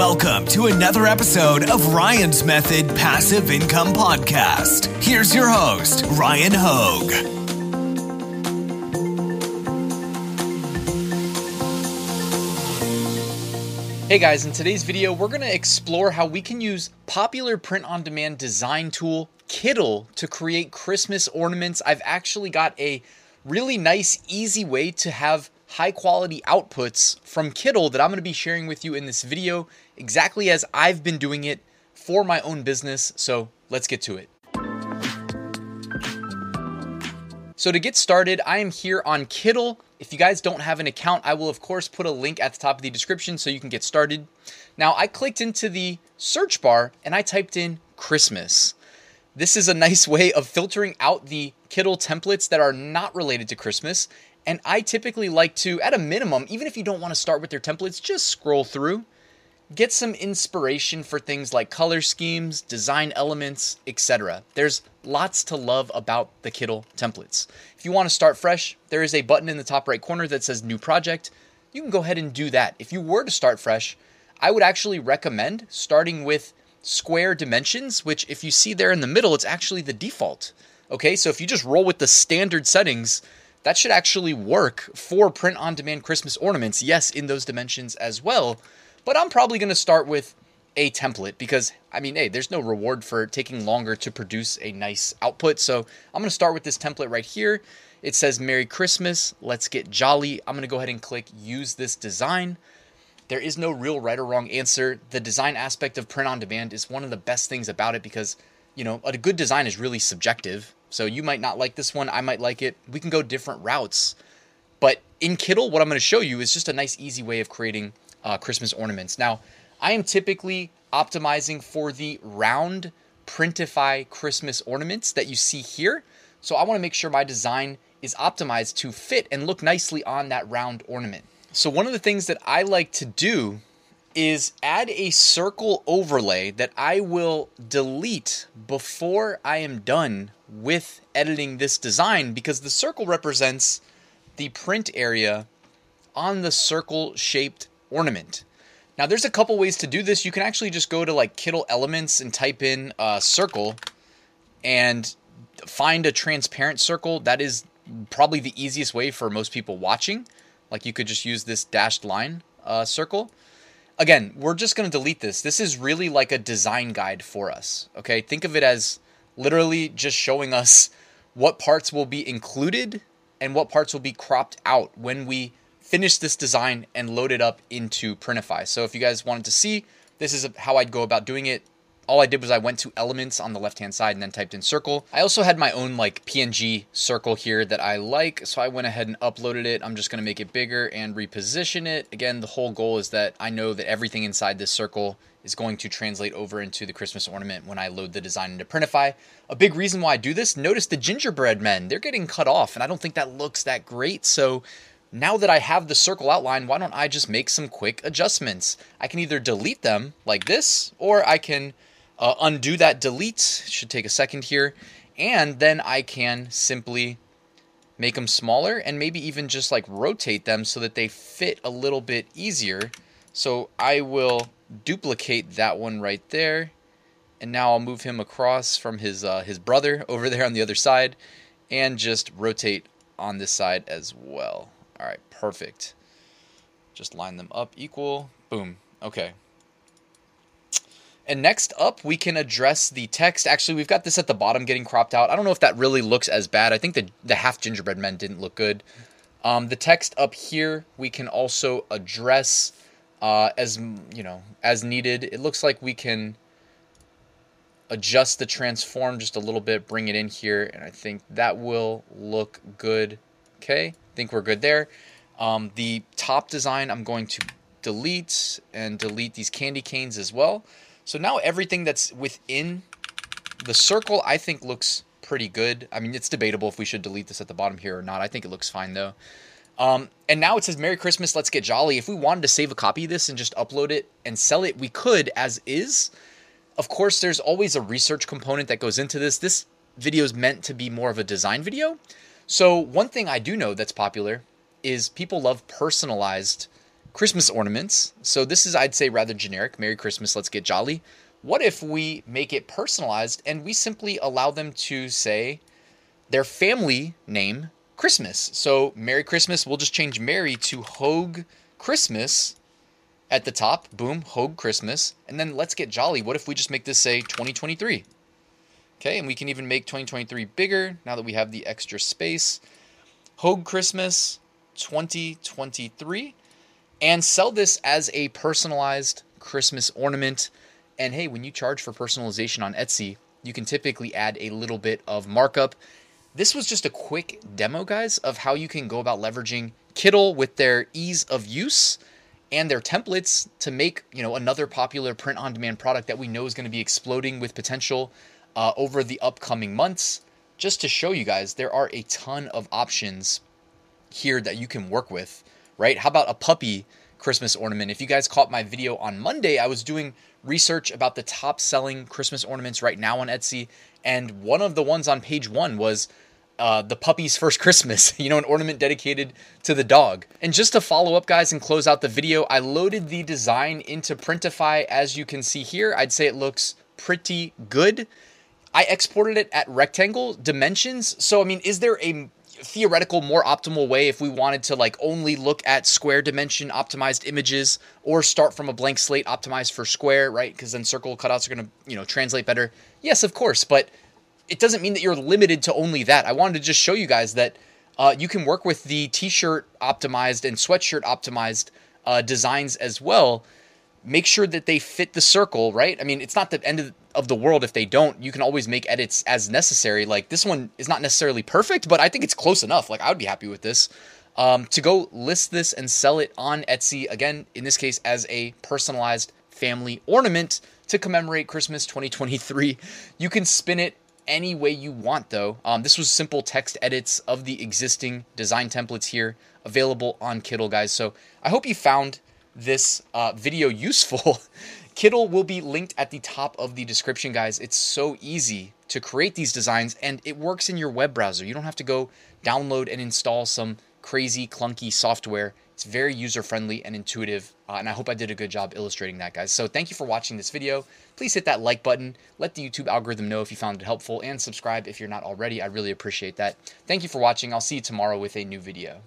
Welcome to another episode of Ryan's Method Passive Income Podcast. Here's your host, Ryan Hogue. Hey guys, in today's video, we're going to explore how we can use popular print on demand design tool Kittl to create Christmas ornaments. I've actually got a really nice, easy way to have high quality outputs from Kittl that I'm going to be sharing with you in this video exactly as I've been doing it for my own business. So let's get to it. So to get started, I am here on Kittl. If you guys don't have an account, I will of course put a link at the top of the description so you can get started. Now I clicked into the search bar and I typed in Christmas. This is a nice way of filtering out the Kittl templates that are not related to Christmas and I typically like to, at a minimum, even if you don't want to start with their templates, just scroll through, get some inspiration for things like color schemes, design elements, etc. There's lots to love about the Kittl templates. If you want to start fresh, there is a button in the top right corner that says New Project. You can go ahead and do that. If you were to start fresh, I would actually recommend starting with square dimensions, which if you see there in the middle, it's actually the default. Okay, so if you just roll with the standard settings, that should actually work for print on demand Christmas ornaments. Yes, in those dimensions as well. But I'm probably going to start with a template because, I mean, hey, there's no reward for taking longer to produce a nice output. So I'm going to start with this template right here. It says Merry Christmas. Let's get jolly. I'm going to go ahead and click use this design. There is no real right or wrong answer. The design aspect of print on demand is one of the best things about it because, you know, a good design is really subjective. So you might not like this one, I might like it. We can go different routes. But in Kittl, what I'm going to show you is just a nice, easy way of creating uh, Christmas ornaments. Now, I am typically optimizing for the round Printify Christmas ornaments that you see here. So I want to make sure my design is optimized to fit and look nicely on that round ornament. So one of the things that I like to do is add a circle overlay that I will delete before I am done with editing this design because the circle represents the print area on the circle shaped ornament. Now there's a couple ways to do this. You can actually just go to like Kittl Elements and type in a circle and find a transparent circle. That is probably the easiest way for most people watching. Like you could just use this dashed line uh, circle again, we're just going to delete this. This is really like a design guide for us. Okay. Think of it as literally just showing us what parts will be included and what parts will be cropped out when we finish this design and load it up into Printify. So if you guys wanted to see, this is how I'd go about doing it all I did was I went to elements on the left hand side and then typed in circle. I also had my own like PNG circle here that I like, so I went ahead and uploaded it. I'm just gonna make it bigger and reposition it. Again, the whole goal is that I know that everything inside this circle is going to translate over into the Christmas ornament when I load the design into Printify. A big reason why I do this, notice the gingerbread men, they're getting cut off, and I don't think that looks that great. So now that I have the circle outline, why don't I just make some quick adjustments? I can either delete them like this, or I can uh, undo that delete. Should take a second here. And then I can simply make them smaller and maybe even just like rotate them so that they fit a little bit easier. So I will duplicate that one right there. And now I'll move him across from his uh, his brother over there on the other side and just rotate on this side as well. All right, perfect. Just line them up equal. Boom. Okay. And next up, we can address the text. Actually, we've got this at the bottom getting cropped out. I don't know if that really looks as bad. I think the, the half gingerbread men didn't look good. Um, the text up here, we can also address uh, as, you know, as needed. It looks like we can adjust the transform just a little bit, bring it in here, and I think that will look good. Okay, I think we're good there. Um, the top design, I'm going to delete and delete these candy canes as well. So now everything that's within the circle, I think looks pretty good. I mean, it's debatable if we should delete this at the bottom here or not. I think it looks fine though. Um, and now it says Merry Christmas, let's get jolly. If we wanted to save a copy of this and just upload it and sell it, we could as is. Of course, there's always a research component that goes into this. This video is meant to be more of a design video. So one thing I do know that's popular is people love personalized Christmas ornaments. So this is, I'd say, rather generic. Merry Christmas, let's get jolly. What if we make it personalized and we simply allow them to say their family name Christmas? So Merry Christmas, we'll just change Merry to Hogue Christmas at the top. Boom, Hogue Christmas. And then let's get jolly. What if we just make this say 2023? Okay, and we can even make 2023 bigger now that we have the extra space. Hogue Christmas 2023 and sell this as a personalized Christmas ornament. And hey, when you charge for personalization on Etsy, you can typically add a little bit of markup. This was just a quick demo, guys, of how you can go about leveraging Kittl with their ease of use and their templates to make, you know, another popular print on demand product that we know is going to be exploding with potential uh, over the upcoming months. Just to show you guys, there are a ton of options here that you can work with, right? How about a puppy Christmas ornament? If you guys caught my video on Monday, I was doing research about the top selling Christmas ornaments right now on Etsy, and one of the ones on page one was uh, the puppy's first Christmas, you know, an ornament dedicated to the dog. And just to follow up, guys, and close out the video, I loaded the design into Printify. As you can see here, I'd say it looks pretty good. I exported it at rectangle dimensions. So, I mean, is there a theoretical more optimal way if we wanted to like only look at square dimension optimized images or start from a blank slate optimized for square right? Because then circle cutouts are going to you know translate better. Yes of course but it doesn't mean that you're limited to only that. I wanted to just show you guys that uh, you can work with the t-shirt optimized and sweatshirt optimized uh, designs as well. Make sure that they fit the circle right? I mean it's not the end of of the world if they don't. You can always make edits as necessary. Like this one is not necessarily perfect, but I think it's close enough. Like I would be happy with this. Um, to go list this and sell it on Etsy, again, in this case, as a personalized family ornament to commemorate Christmas 2023. You can spin it any way you want, though. Um, this was simple text edits of the existing design templates here available on Kittl, guys. So I hope you found this uh, video useful. Kittl will be linked at the top of the description, guys. It's so easy to create these designs and it works in your web browser. You don't have to go download and install some crazy, clunky software. It's very user friendly and intuitive. Uh, and I hope I did a good job illustrating that, guys. So thank you for watching this video. Please hit that like button. Let the YouTube algorithm know if you found it helpful and subscribe if you're not already. I really appreciate that. Thank you for watching. I'll see you tomorrow with a new video.